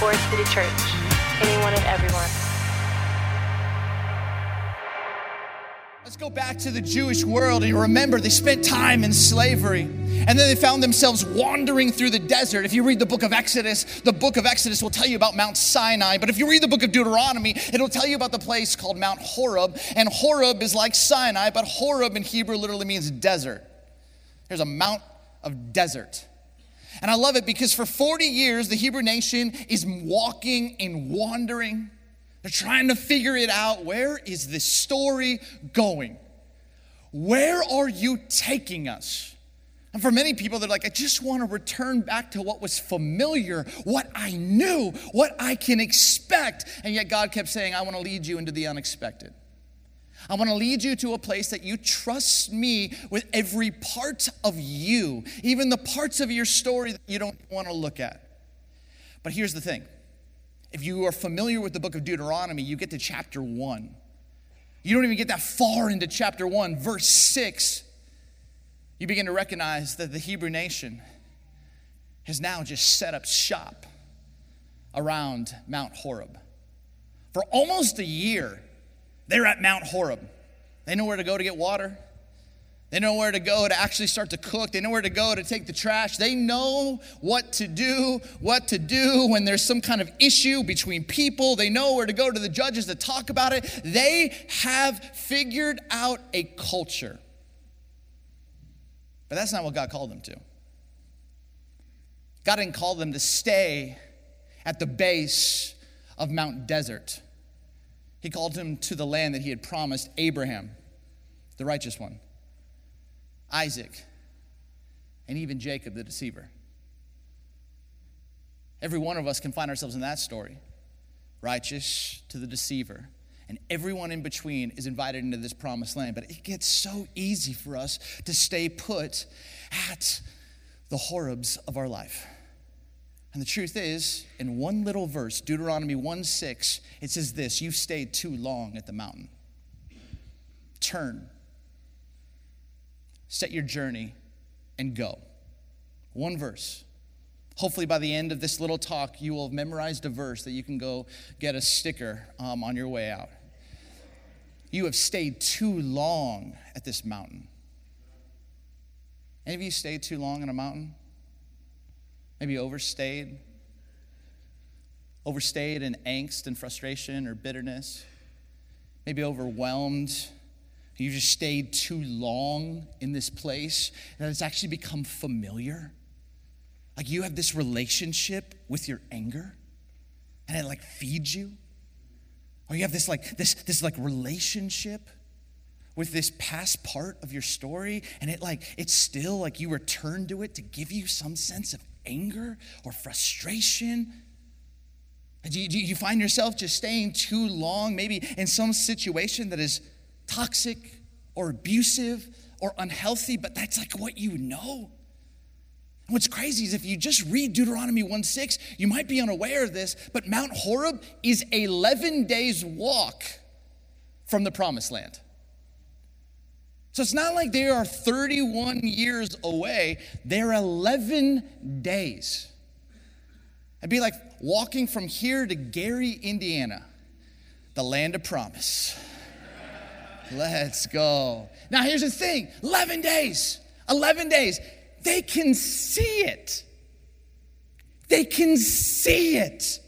Forest City Church. Anyone and everyone. Let's go back to the Jewish world and remember they spent time in slavery. And then they found themselves wandering through the desert. If you read the book of Exodus, the book of Exodus will tell you about Mount Sinai. But if you read the book of Deuteronomy, it'll tell you about the place called Mount Horeb. And Horeb is like Sinai, but Horeb in Hebrew literally means desert. There's a mount of desert. And I love it because for 40 years, the Hebrew nation is walking and wandering. They're trying to figure it out. Where is this story going? Where are you taking us? And for many people, they're like, I just want to return back to what was familiar, what I knew, what I can expect. And yet God kept saying, I want to lead you into the unexpected. I want to lead you to a place that you trust me with every part of you, even the parts of your story that you don't want to look at. But here's the thing if you are familiar with the book of Deuteronomy, you get to chapter one. You don't even get that far into chapter one, verse six. You begin to recognize that the Hebrew nation has now just set up shop around Mount Horeb. For almost a year, they're at Mount Horeb. They know where to go to get water. They know where to go to actually start to cook. They know where to go to take the trash. They know what to do, what to do when there's some kind of issue between people. They know where to go to the judges to talk about it. They have figured out a culture. But that's not what God called them to. God didn't call them to stay at the base of Mount Desert. He called him to the land that he had promised Abraham, the righteous one. Isaac, and even Jacob the deceiver. Every one of us can find ourselves in that story righteous to the deceiver. And everyone in between is invited into this promised land. But it gets so easy for us to stay put at the Horebs of our life. And the truth is, in one little verse, Deuteronomy 1 6, it says this You've stayed too long at the mountain. Turn set your journey, and go. One verse. Hopefully, by the end of this little talk, you will have memorized a verse that you can go get a sticker um, on your way out. You have stayed too long at this mountain. Any of you stayed too long on a mountain? Maybe overstayed? Overstayed in angst and frustration or bitterness? Maybe overwhelmed you just stayed too long in this place that it's actually become familiar. Like you have this relationship with your anger and it like feeds you. Or you have this like this this like relationship with this past part of your story and it like it's still like you return to it to give you some sense of anger or frustration do you, do you find yourself just staying too long maybe in some situation that is toxic or abusive or unhealthy, but that's like what you know. What's crazy is if you just read Deuteronomy 1 6, you might be unaware of this, but Mount Horeb is 11 days' walk from the promised land. So it's not like they are 31 years away, they're 11 days. It'd be like walking from here to Gary, Indiana, the land of promise. Let's go. Now, here's the thing 11 days, 11 days. They can see it. They can see it.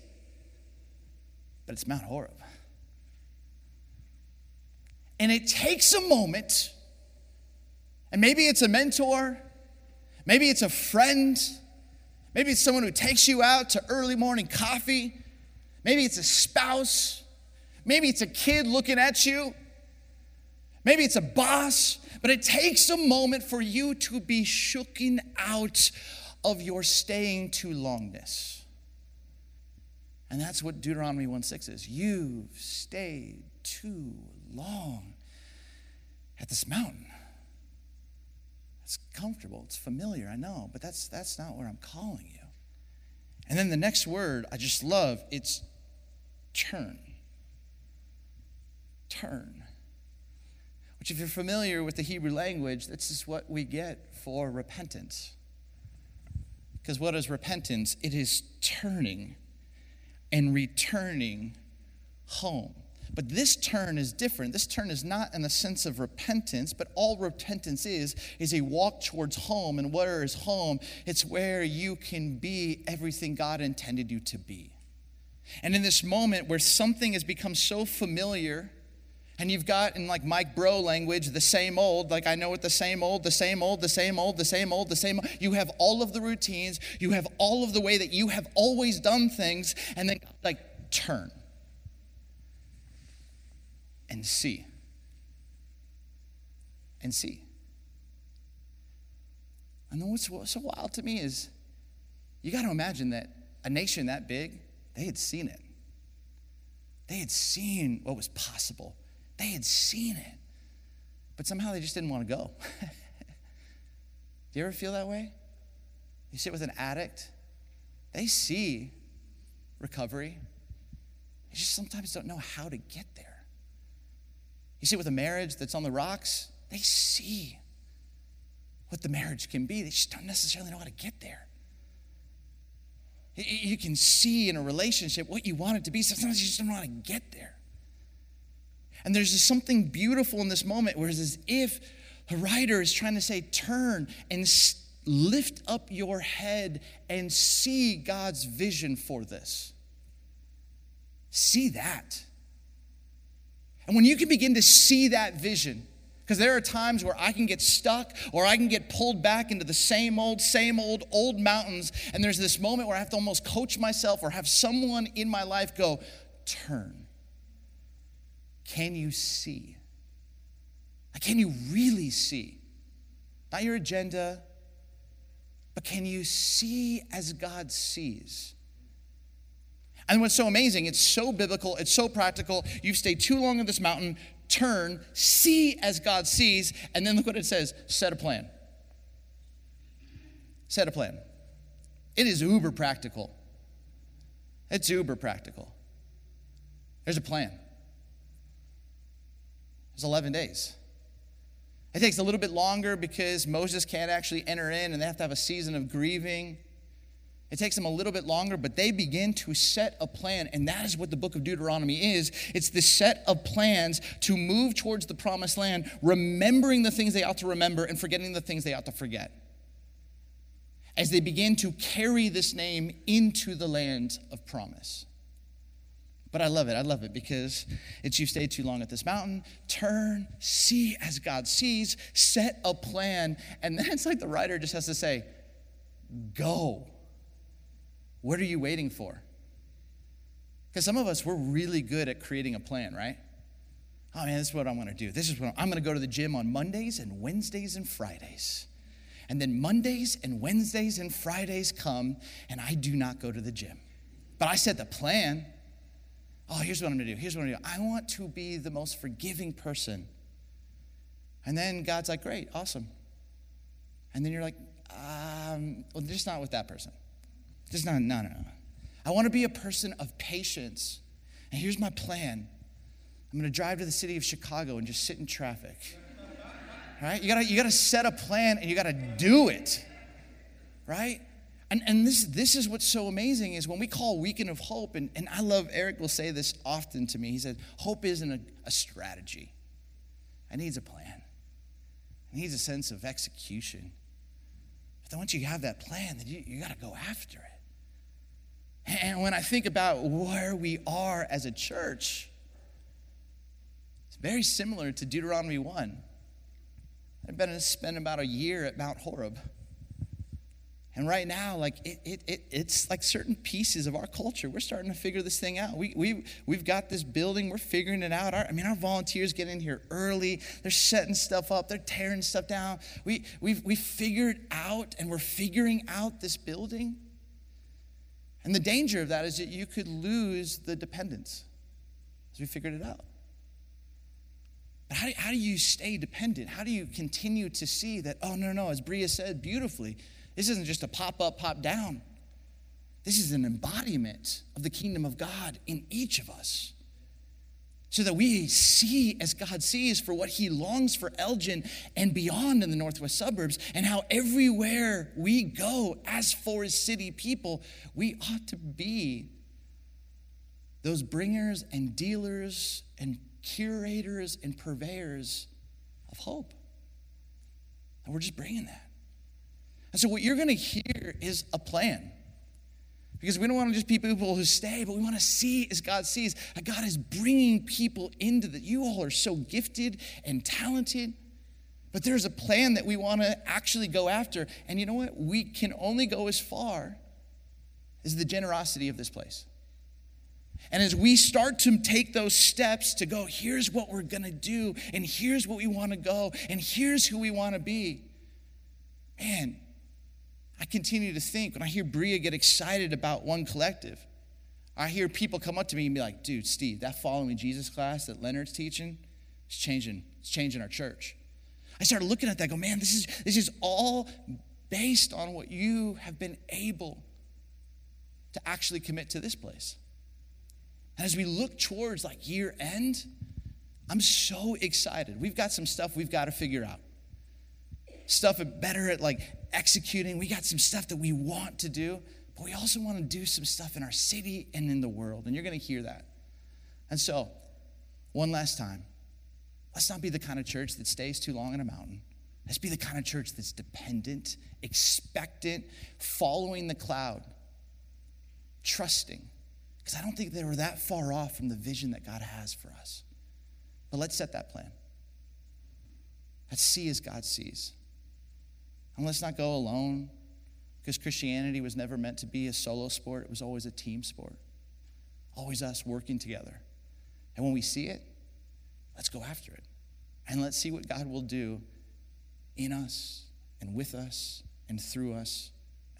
But it's Mount Horeb. And it takes a moment, and maybe it's a mentor, maybe it's a friend, maybe it's someone who takes you out to early morning coffee, maybe it's a spouse, maybe it's a kid looking at you Maybe it's a boss, but it takes a moment for you to be shooken out of your staying too longness. And that's what Deuteronomy 1 6 is. You've stayed too long at this mountain. It's comfortable, it's familiar, I know, but that's, that's not where I'm calling you. And then the next word I just love it's turn. Turn. Which, if you're familiar with the Hebrew language, this is what we get for repentance. Because what is repentance? It is turning and returning home. But this turn is different. This turn is not in the sense of repentance, but all repentance is is a walk towards home. And where is home? It's where you can be everything God intended you to be. And in this moment where something has become so familiar, and you've got in like Mike Bro language, the same old, like I know it, the same old, the same old, the same old, the same old, the same. You have all of the routines, you have all of the way that you have always done things, and then like turn and see. And see. And then what's so wild to me is you got to imagine that a nation that big, they had seen it. They had seen what was possible. They had seen it. But somehow they just didn't want to go. Do you ever feel that way? You sit with an addict, they see recovery. They just sometimes don't know how to get there. You see, with a marriage that's on the rocks, they see what the marriage can be. They just don't necessarily know how to get there. You can see in a relationship what you want it to be. Sometimes you just don't know how to get there. And there's just something beautiful in this moment where it's as if the writer is trying to say, turn and lift up your head and see God's vision for this. See that. And when you can begin to see that vision, because there are times where I can get stuck or I can get pulled back into the same old, same old, old mountains. And there's this moment where I have to almost coach myself or have someone in my life go, turn. Can you see? Can you really see? Not your agenda, but can you see as God sees? And what's so amazing, it's so biblical, it's so practical. You've stayed too long on this mountain, turn, see as God sees, and then look what it says set a plan. Set a plan. It is uber practical. It's uber practical. There's a plan. There's 11 days. It takes a little bit longer because Moses can't actually enter in and they have to have a season of grieving. It takes them a little bit longer, but they begin to set a plan. And that is what the book of Deuteronomy is it's the set of plans to move towards the promised land, remembering the things they ought to remember and forgetting the things they ought to forget. As they begin to carry this name into the land of promise. But I love it. I love it because it's you stayed too long at this mountain. Turn, see as God sees, set a plan. And then it's like the writer just has to say, go. What are you waiting for? Because some of us, we're really good at creating a plan, right? Oh man, this is what I'm gonna do. This is what I'm, I'm gonna go to the gym on Mondays and Wednesdays and Fridays. And then Mondays and Wednesdays and Fridays come, and I do not go to the gym. But I set the plan. Oh, here's what I'm gonna do. Here's what I'm gonna do. I want to be the most forgiving person. And then God's like, great, awesome. And then you're like, um, well, just not with that person. Just not, no, no, no. I want to be a person of patience. And here's my plan I'm going to drive to the city of Chicago and just sit in traffic. Right? You gotta, you gotta set a plan and you gotta do it. Right? And, and this, this is what's so amazing is when we call Weekend of Hope, and, and I love Eric will say this often to me. He said, Hope isn't a, a strategy, it needs a plan, it needs a sense of execution. But then once you have that plan, then you, you got to go after it. And when I think about where we are as a church, it's very similar to Deuteronomy 1. I've been to spend about a year at Mount Horeb. And right now, like it, it, it, it's like certain pieces of our culture. We're starting to figure this thing out. We, we, we've got this building, we're figuring it out. Our, I mean, our volunteers get in here early, they're setting stuff up, they're tearing stuff down. We, we've, we figured out and we're figuring out this building. And the danger of that is that you could lose the dependence as we figured it out. But how do, how do you stay dependent? How do you continue to see that, oh, no, no, as Breah said beautifully, this isn't just a pop up, pop down. This is an embodiment of the kingdom of God in each of us so that we see as God sees for what He longs for Elgin and beyond in the Northwest suburbs, and how everywhere we go as Forest City people, we ought to be those bringers and dealers and curators and purveyors of hope. And we're just bringing that. And so, what you're going to hear is a plan. Because we don't want to just be people who stay, but we want to see as God sees that God is bringing people into that. You all are so gifted and talented, but there's a plan that we want to actually go after. And you know what? We can only go as far as the generosity of this place. And as we start to take those steps to go, here's what we're going to do, and here's what we want to go, and here's who we want to be, man, I continue to think when I hear Breah get excited about One Collective, I hear people come up to me and be like, dude, Steve, that following Jesus class that Leonard's teaching is changing, it's changing our church. I started looking at that, go, man, this is this is all based on what you have been able to actually commit to this place. And as we look towards like year end, I'm so excited. We've got some stuff we've got to figure out. Stuff better at like executing. We got some stuff that we want to do, but we also want to do some stuff in our city and in the world. And you're going to hear that. And so, one last time, let's not be the kind of church that stays too long in a mountain. Let's be the kind of church that's dependent, expectant, following the cloud, trusting because I don't think they were that far off from the vision that God has for us. But let's set that plan. Let's see as God sees. And let's not go alone, because Christianity was never meant to be a solo sport, it was always a team sport. Always us working together. And when we see it, let's go after it. And let's see what God will do in us and with us and through us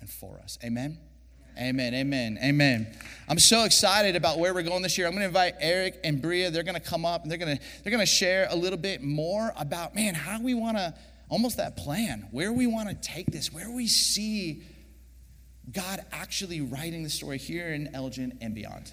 and for us. Amen. Amen, amen, amen. I'm so excited about where we're going this year. I'm going to invite Eric and Breah. They're going to come up and they're going to they're going to share a little bit more about man how we want to almost that plan, where we want to take this, where we see God actually writing the story here in Elgin and beyond.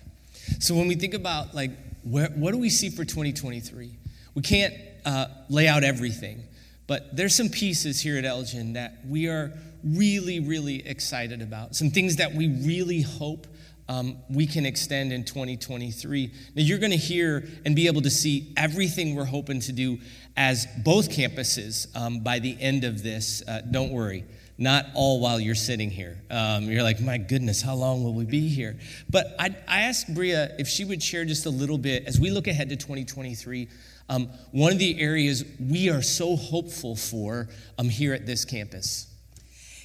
So when we think about like where, what do we see for 2023? We can't uh, lay out everything, but there's some pieces here at Elgin that we are really, really excited about, some things that we really hope um, we can extend in 2023. Now, you're going to hear and be able to see everything we're hoping to do as both campuses um, by the end of this. Uh, don't worry, not all while you're sitting here. Um, you're like, my goodness, how long will we be here? But I, I asked Breah if she would share just a little bit as we look ahead to 2023. Um, one of the areas we are so hopeful for um, here at this campus.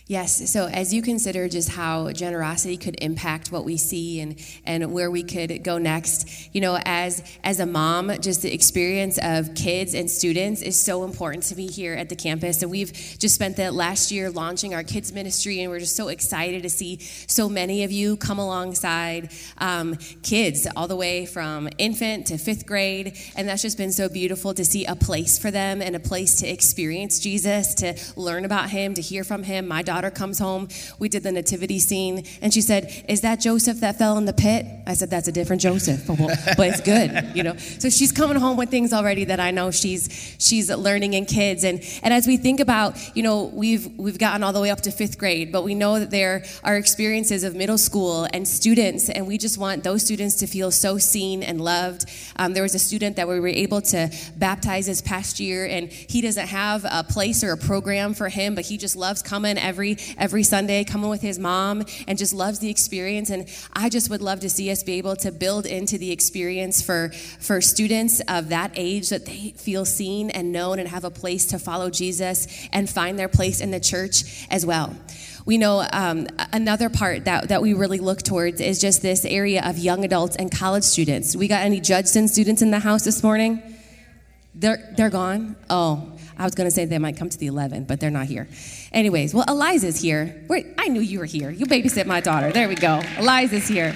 Yes, so as you consider just how generosity could impact what we see and, and where we could go next, you know, as as a mom, just the experience of kids and students is so important to me here at the campus. And we've just spent the last year launching our kids ministry, and we're just so excited to see so many of you come alongside um, kids all the way from infant to fifth grade. And that's just been so beautiful to see a place for them and a place to experience Jesus, to learn about him, to hear from him. My daughter daughter comes home. We did the nativity scene, and she said, Is that Joseph that fell in the pit? I said, That's a different Joseph, but, but it's good, you know. So she's coming home with things already that I know she's she's learning in kids. And and as we think about, you know, we've we've gotten all the way up to fifth grade, but we know that there are experiences of middle school and students, and we just want those students to feel so seen and loved. Um, there was a student that we were able to baptize this past year, and he doesn't have a place or a program for him, but he just loves coming every every every Sunday, coming with his mom, and just loves the experience. And I just would love to see us be able to build into the experience for for students of that age that they feel seen and known and have a place to follow Jesus and find their place in the church as well. We know um, another part that, that we really look towards is just this area of young adults and college students. We got any Judson students in the house this morning? They're, they're gone? Oh, I was going to say they might come to the 11, but they're not here. Anyways, well, Eliza's here. I knew you were here. You babysit my daughter. There we go. Eliza's here.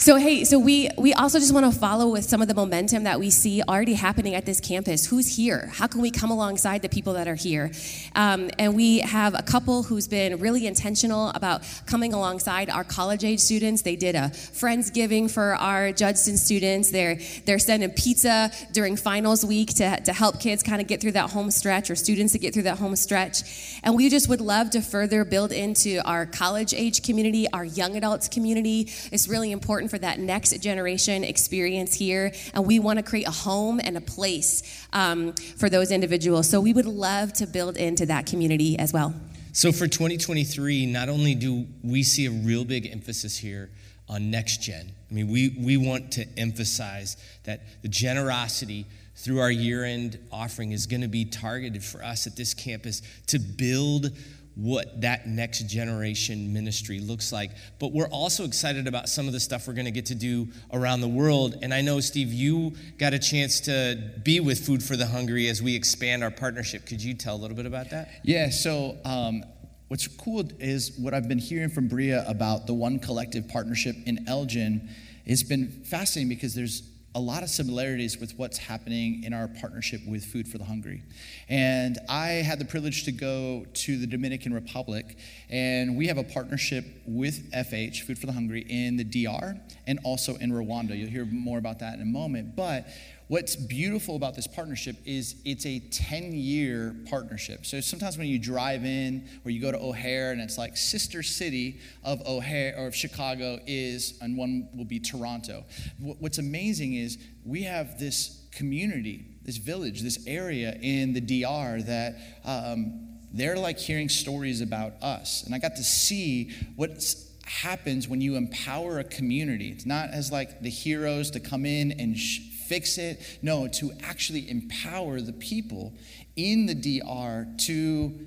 So hey, so we we also just want to follow with some of the momentum that we see already happening at this campus. Who's here? How can we come alongside the people that are here? Um, and we have a couple who's been really intentional about coming alongside our college age students. They did a friendsgiving for our Judson students. They're they're sending pizza during finals week to to help kids kind of get through that home stretch or students to get through that home stretch. And we just would love to further build into our college age community, our young adults community. It's really important for that next generation experience here, and we want to create a home and a place um, for those individuals. So we would love to build into that community as well. So for 2023, not only do we see a real big emphasis here on next gen, I mean, we, we want to emphasize that the generosity through our year end offering is going to be targeted for us at this campus to build what that next generation ministry looks like. But we're also excited about some of the stuff we're going to get to do around the world. And I know, Steve, you got a chance to be with Food for the Hungry as we expand our partnership. Could you tell a little bit about that? Yeah, so um, what's cool is what I've been hearing from Breah about the One Collective partnership in Elgin. It's been fascinating because there's a lot of similarities with what's happening in our partnership with Food for the Hungry. And I had the privilege to go to the Dominican Republic, and we have a partnership with FH, Food for the Hungry, in the DR and also in Rwanda. You'll hear more about that in a moment. But What's beautiful about this partnership is it's a 10 year partnership. So sometimes when you drive in or you go to O'Hare and it's like sister city of O'Hare or of Chicago is, and one will be Toronto. What's amazing is we have this community, this village, this area in the DR that. Um, they're like hearing stories about us. And I got to see what happens when you empower a community. It's not as like the heroes to come in and sh- fix it. No, to actually empower the people in the DR to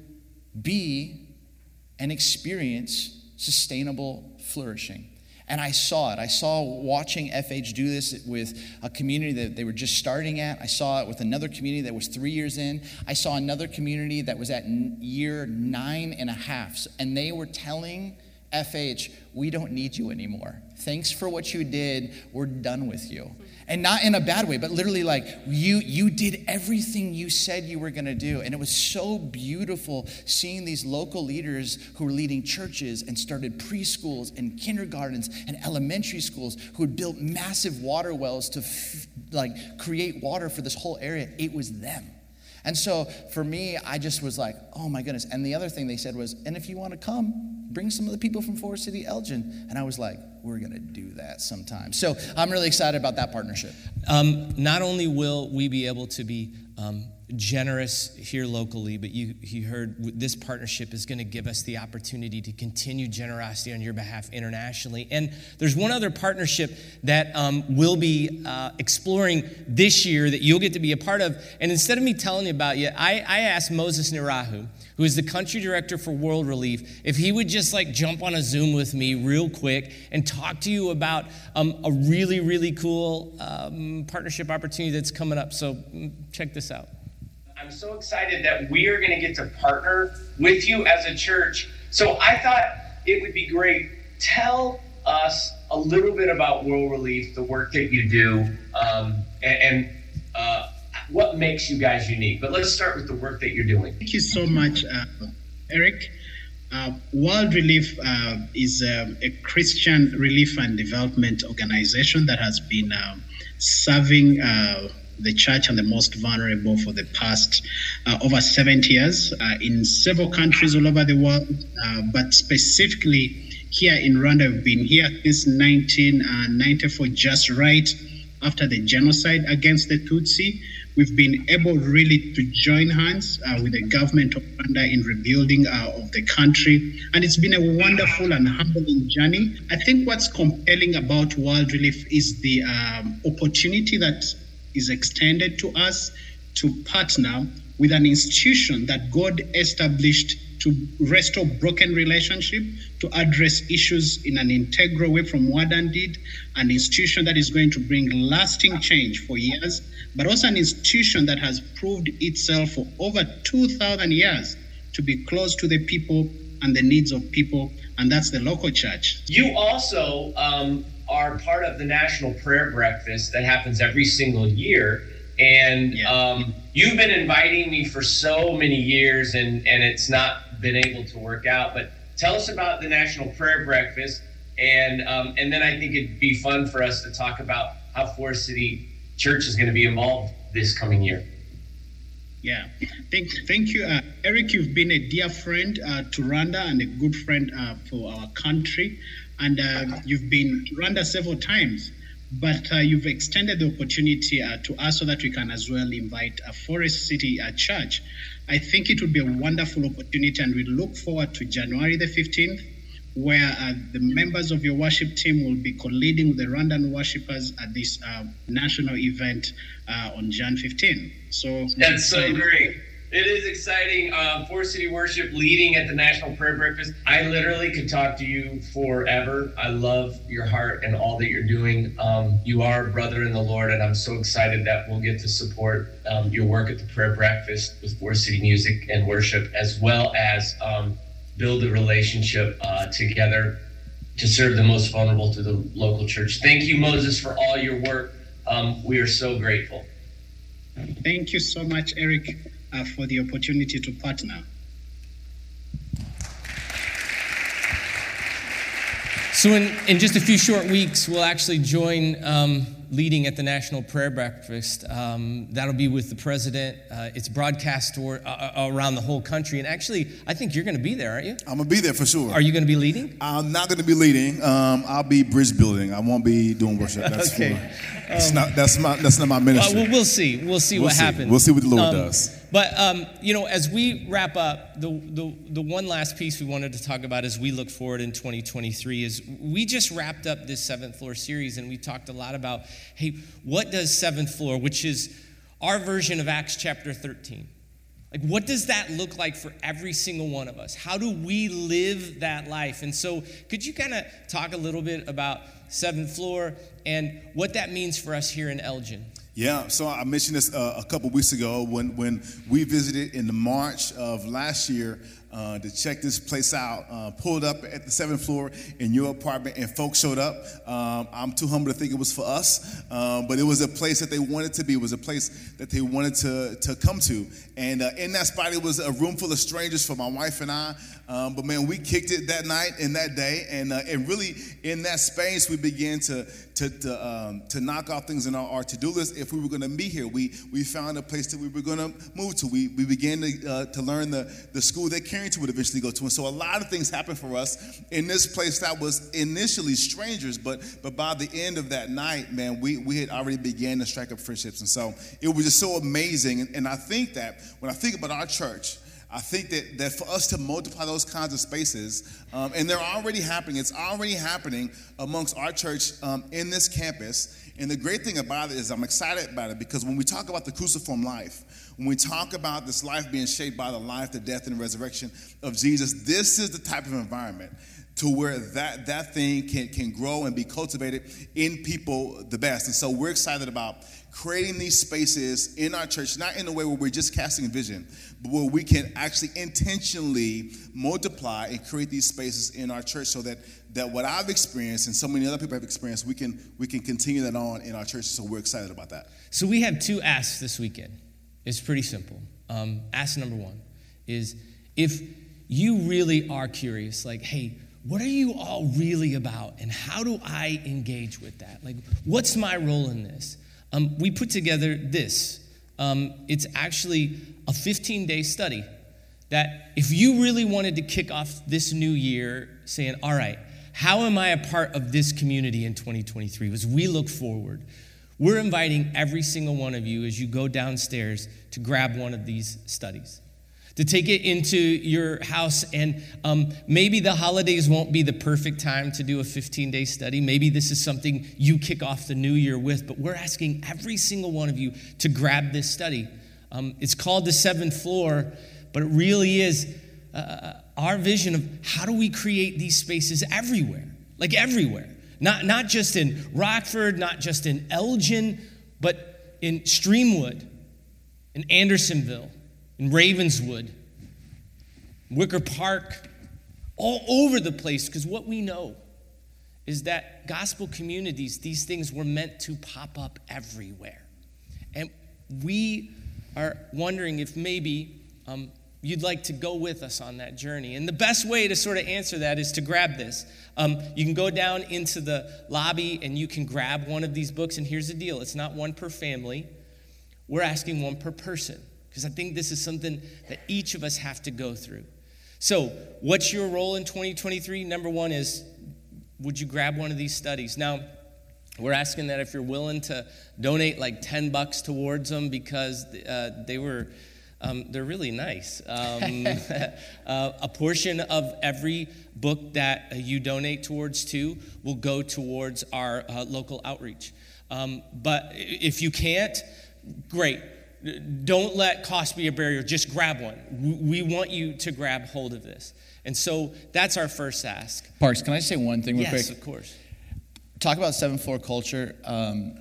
be and experience sustainable flourishing. And I saw it. I saw watching FH do this with a community that they were just starting at. I saw it with another community that was three years in. I saw another community that was at year nine and a half. And they were telling FH, we don't need you anymore. Thanks for what you did. We're done with you. And not in a bad way, but literally like you you did everything you said you were going to do. And it was so beautiful seeing these local leaders who were leading churches and started preschools and kindergartens and elementary schools who had built massive water wells to f- like create water for this whole area. It was them. And so for me, I just was like, oh my goodness. And the other thing they said was, and if you want to come, bring some of the people from Forest City Elgin. And I was like, we're going to do that sometime. So I'm really excited about that partnership. Um, not only will we be able to be um, generous here locally, but you, you heard this partnership is going to give us the opportunity to continue generosity on your behalf internationally. And there's one other partnership that um, we'll be uh, exploring this year that you'll get to be a part of. And instead of me telling you about it, I, I asked Moses Nirahu, who is the country director for World Relief, if he would just like jump on a Zoom with me real quick and talk to you about um, a really, really cool um, partnership opportunity that's coming up. So mm, check this out. I'm so excited that we are going to get to partner with you as a church. So I thought it would be great. Tell us a little bit about World Relief, the work that you do, um, and, and uh, what makes you guys unique. But let's start with the work that you're doing. Thank you so much, uh, Eric. Uh, World Relief uh, is um, a Christian relief and development organization that has been um, serving uh, the church and the most vulnerable for the past uh, over 70 years uh, in several countries all over the world, uh, but specifically here in Rwanda. We've been here since 1994, just right after the genocide against the Tutsi. We've been able really to join hands uh, with the government of Rwanda in rebuilding uh, of the country. And it's been a wonderful and humbling journey. I think what's compelling about World Relief is the um, opportunity that is extended to us to partner with an institution that God established to restore broken relationship, to address issues in an integral way from what and did, an institution that is going to bring lasting change for years, but also an institution that has proved itself for over 2,000 years to be close to the people and the needs of people, and that's the local church. You also um, are part of the National Prayer Breakfast that happens every single year. And yeah. um, you've been inviting me for so many years, and, and it's not been able to work out. But tell us about the National Prayer Breakfast, and um, and then I think it'd be fun for us to talk about how Forest City Church is going to be involved this coming year. Yeah, thank, thank you, uh, Eric. You've been a dear friend uh, to Rwanda and a good friend uh, for our country. And uh, you've been Rwanda several times, but uh, you've extended the opportunity uh, to us so that we can as well invite a Forest City uh, Church. I think it would be a wonderful opportunity, and we look forward to January the 15th, where uh, the members of your worship team will be co-leading with the Rwandan worshippers at this uh, national event on Jan 15. So that's so great. It is exciting. Uh, Forest City Worship leading at the National Prayer Breakfast. I literally could talk to you forever. I love your heart and all that you're doing. Um, you are a brother in the Lord, and I'm so excited that we'll get to support um, your work at the Prayer Breakfast with Forest City Music and Worship, as well as um, build a relationship uh, together to serve the most vulnerable to the local church. Thank you, Moses, for all your work. Um, we are so grateful. Thank you so much, Eric uh, for the opportunity to partner. So, in, in just a few short weeks, we'll actually join um, leading at the National Prayer Breakfast. Um, that'll be with the president. Uh, it's broadcast or, uh, uh around the whole country. And actually, I think you're going to be there, aren't you? I'm going to be there for sure. Are you going to be leading? I'm not going to be leading. Um, I'll be bridge building. I won't be doing worship. That's okay. For, that's, um, not, that's, my, that's not my ministry. Well, we'll see. We'll see we'll what see. happens. We'll see what the Lord um, does. But, um, you know, as we wrap up, the, the, the one last piece we wanted to talk about as we look forward in 2023 is we just wrapped up this seventh floor series and we talked a lot about, hey, what does seventh floor, which is our version of Acts chapter 13, like, what does that look like for every single one of us? How do we live that life? And so, could you kind of talk a little bit about seventh floor and what that means for us here in Elgin? Yeah, so I mentioned this uh, a couple weeks ago when, when we visited in the March of last year uh, to check this place out. Uh, pulled up at the seventh floor in your apartment, and folks showed up. Um, I'm too humble to think it was for us, um, but it was a place that they wanted to be. It was a place that they wanted to, to come to. And uh, in that spot, it was a room full of strangers for my wife and I. Um, but man, we kicked it that night and that day, and uh, and really in that space, we began to to to, um, to knock off things in our, our to do list. If we were going to be here, we we found a place that we were going to move to. We we began to uh, to learn the the school that Carrington would eventually go to, and so a lot of things happened for us in this place that was initially strangers, but but by the end of that night, man, we we had already began to strike up friendships, and so it was just so amazing. and, and I think that when I think about our church I think that, that for us to multiply those kinds of spaces, um, and they're already happening, it's already happening amongst our church um, in this campus. And the great thing about it is I'm excited about it because when we talk about the cruciform life, when we talk about this life being shaped by the life, the death, and resurrection of Jesus, this is the type of environment to where that, that thing can, can grow and be cultivated in people the best. And so we're excited about creating these spaces in our church, not in a way where we're just casting a vision, where we can actually intentionally multiply and create these spaces in our church so that, that what I've experienced and so many other people have experienced, we can, we can continue that on in our church. So we're excited about that. So we have two asks this weekend. It's pretty simple. Um, ask number one is if you really are curious, like, hey, what are you all really about and how do I engage with that? Like, what's my role in this? Um, we put together this. Um, it's actually a 15 day study that if you really wanted to kick off this new year saying, all right, how am I a part of this community in 2023? As we look forward, we're inviting every single one of you as you go downstairs to grab one of these studies to take it into your house. And um, maybe the holidays won't be the perfect time to do a 15 day study. Maybe this is something you kick off the new year with, but we're asking every single one of you to grab this study. Um, it's called The Seventh Floor, but it really is uh, uh our vision of how do we create these spaces everywhere, like everywhere. Not, not just in Rockford, not just in Elgin, but in Streamwood, in Andersonville, in Ravenswood, Wicker Park, all over the place, because what we know is that gospel communities, these things were meant to pop up everywhere. And we are wondering if maybe um, you'd like to go with us on that journey. And the best way to sort of answer that is to grab this. Um, you can go down into the lobby and you can grab one of these books. And here's the deal it's not one per family, we're asking one per person because I think this is something that each of us have to go through. So, what's your role in 2023? Number one is would you grab one of these studies? Now, we're asking that if you're willing to donate like 10 bucks towards them because uh, they were um, they're really nice. Um, uh, a portion of every book that uh, you donate towards too will go towards our uh, local outreach. Um, but if you can't, great. Don't let cost be a barrier. Just grab one. We want you to grab hold of this. And so that's our first ask. Parks, can I say one thing real yes, quick? Yes, of course. Talk about seven floor culture. Um,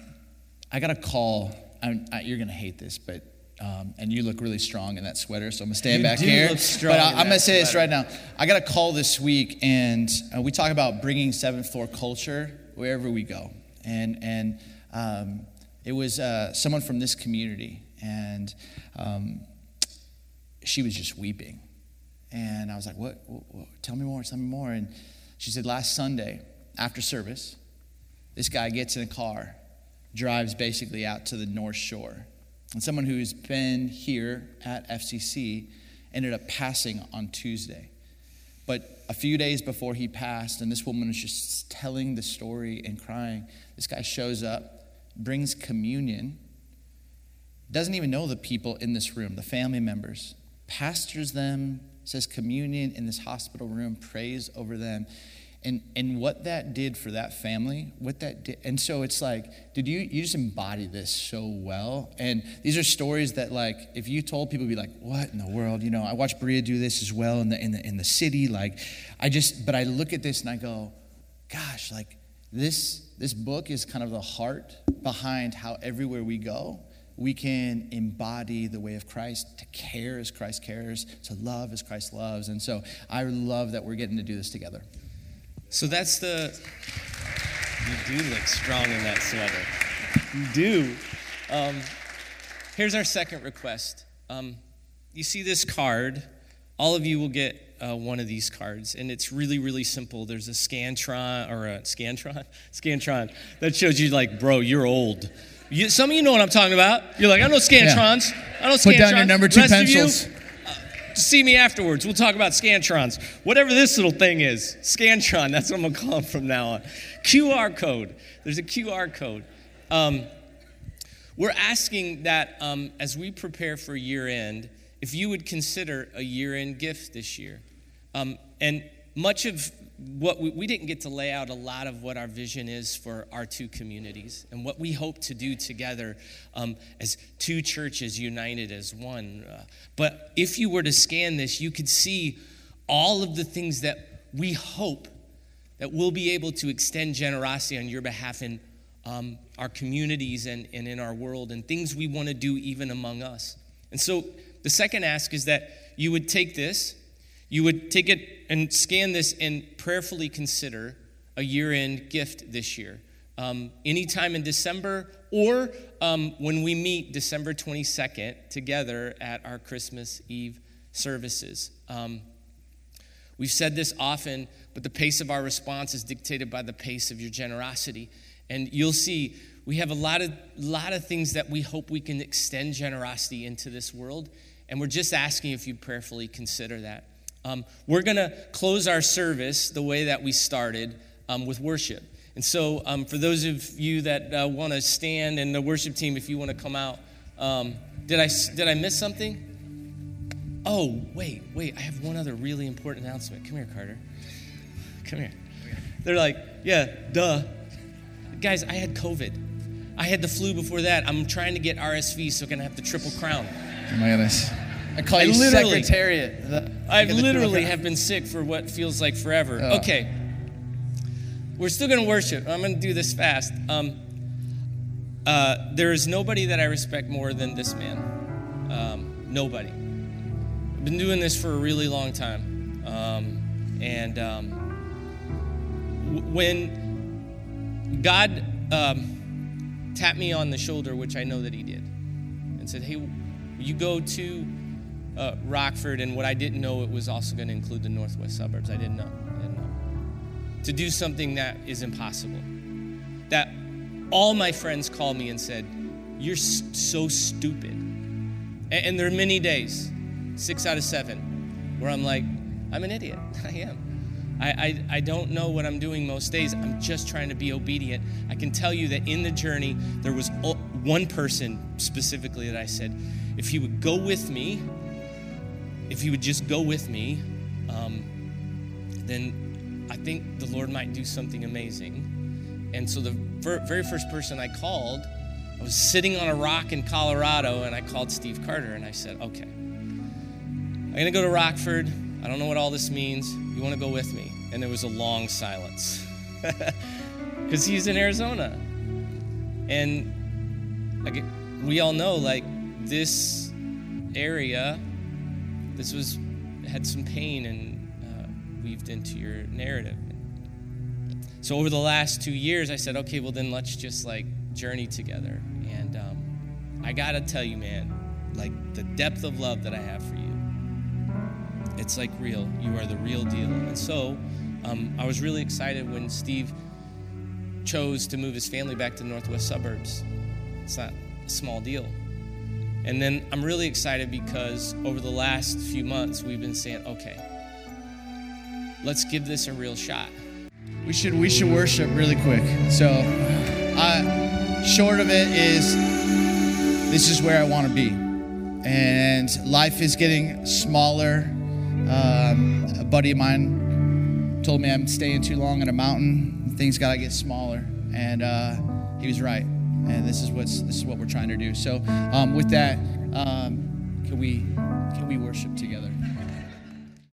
I got a call. I, you're going to hate this, but um, and you look really strong in that sweater, so I'm gonna stand you back here. but I, am gonna say this right now. I got a call this week, and uh, we talk about bringing seventh floor culture wherever we go, and and um, it was uh, someone from this community, and um, she was just weeping, and I was like, what, what, what? Tell me more. Tell me more. And she said, last Sunday after service, this guy gets in a car, drives basically out to the North Shore and someone who's been here at FCC ended up passing on Tuesday. But a few days before he passed, and this woman is just telling the story and crying, this guy shows up, brings communion, doesn't even know the people in this room, the family members, pastors them, says communion in this hospital room, prays over them and and what that did for that family what that did and so it's like did you you just embody this so well and these are stories that like if you told people be like what in the world you know i watched Breah do this as well in the in the in the city like i just but i look at this and i go gosh like this this book is kind of the heart behind how everywhere we go we can embody the way of Christ, to care as Christ cares, to love as Christ loves. And so I love that we're getting to do this together. So that's the. You do look strong in that sweater. You do. Um, here's our second request. Um, you see this card. All of you will get uh, one of these cards, and it's really, really simple. There's a Scantron or a Scantron, Scantron that shows you like, bro, you're old. You, some of you know what I'm talking about. You're like, I know Scantrons. Yeah. I know Scantrons. Put down your number two Rest pencils see me afterwards. We'll talk about Scantrons. Whatever this little thing is, Scantron, that's what I'm going to call it from now on. QR code. There's a QR code. Um, we're asking that um, as we prepare for year end, if you would consider a year end gift this year. Um, and much of what we, we, didn't get to lay out a lot of what our vision is for our two communities and what we hope to do together um, as two churches united as one. Uh, but if you were to scan this, you could see all of the things that we hope that we'll be able to extend generosity on your behalf in um, our communities and, and in our world and things we want to do even among us. And so the second ask is that you would take this you would take it and scan this and prayerfully consider a year end gift this year. Um, anytime in December or um, when we meet December 22nd together at our Christmas Eve services. Um, we've said this often, but the pace of our response is dictated by the pace of your generosity. And you'll see we have a lot of, lot of things that we hope we can extend generosity into this world. And we're just asking if you prayerfully consider that. Um, we're going to close our service the way that we started um, with worship. And so, um, for those of you that uh, want to stand and the worship team, if you want to come out, um, did I did I miss something? Oh, wait, wait! I have one other really important announcement. Come here, Carter. Come here. They're like, yeah, duh, guys. I had COVID. I had the flu before that. I'm trying to get RSV, so I'm gonna have the triple crown. Oh my goodness. I call I you secretariat. I literally have been sick for what feels like forever. Oh. Okay. We're still going to worship. I'm going to do this fast. Um, uh, there is nobody that I respect more than this man. Um, nobody. I've been doing this for a really long time. Um, and um, when God um, tapped me on the shoulder, which I know that He did, and said, Hey, you go to uh, Rockford, and what I didn't know, it was also going to include the northwest suburbs. I didn't know. I didn't know. To do something that is impossible. That all my friends called me and said, You're so stupid. And, and there are many days, six out of seven, where I'm like, I'm an idiot. I am. I, I, I don't know what I'm doing most days. I'm just trying to be obedient. I can tell you that in the journey, there was one person specifically that I said, if he would go with me, if you would just go with me, um, then I think the Lord might do something amazing. And so the very first person I called, I was sitting on a rock in Colorado, and I called Steve Carter and I said, okay, I'm going to go to Rockford. I don't know what all this means. You want to go with me? And there was a long silence because he's in Arizona. And like, we all know, like, this area, this was had some pain and uh, weaved into your narrative. So over the last two years, I said, okay, well then let's just like journey together. And um, I gotta tell you, man, like the depth of love that I have for you, it's like real. You are the real deal. And so um, I was really excited when Steve chose to move his family back to the northwest suburbs. It's not a small deal. And then I'm really excited because over the last few months, we've been saying, okay, let's give this a real shot. We should we should worship really quick. So, uh, short of it is, this is where I want to be, and life is getting smaller. Um, a buddy of mine told me I'm staying too long in a mountain. Things gotta get smaller, and uh, he was right and this is what's this is what we're trying to do. So, um, with that, um, can we can we worship together?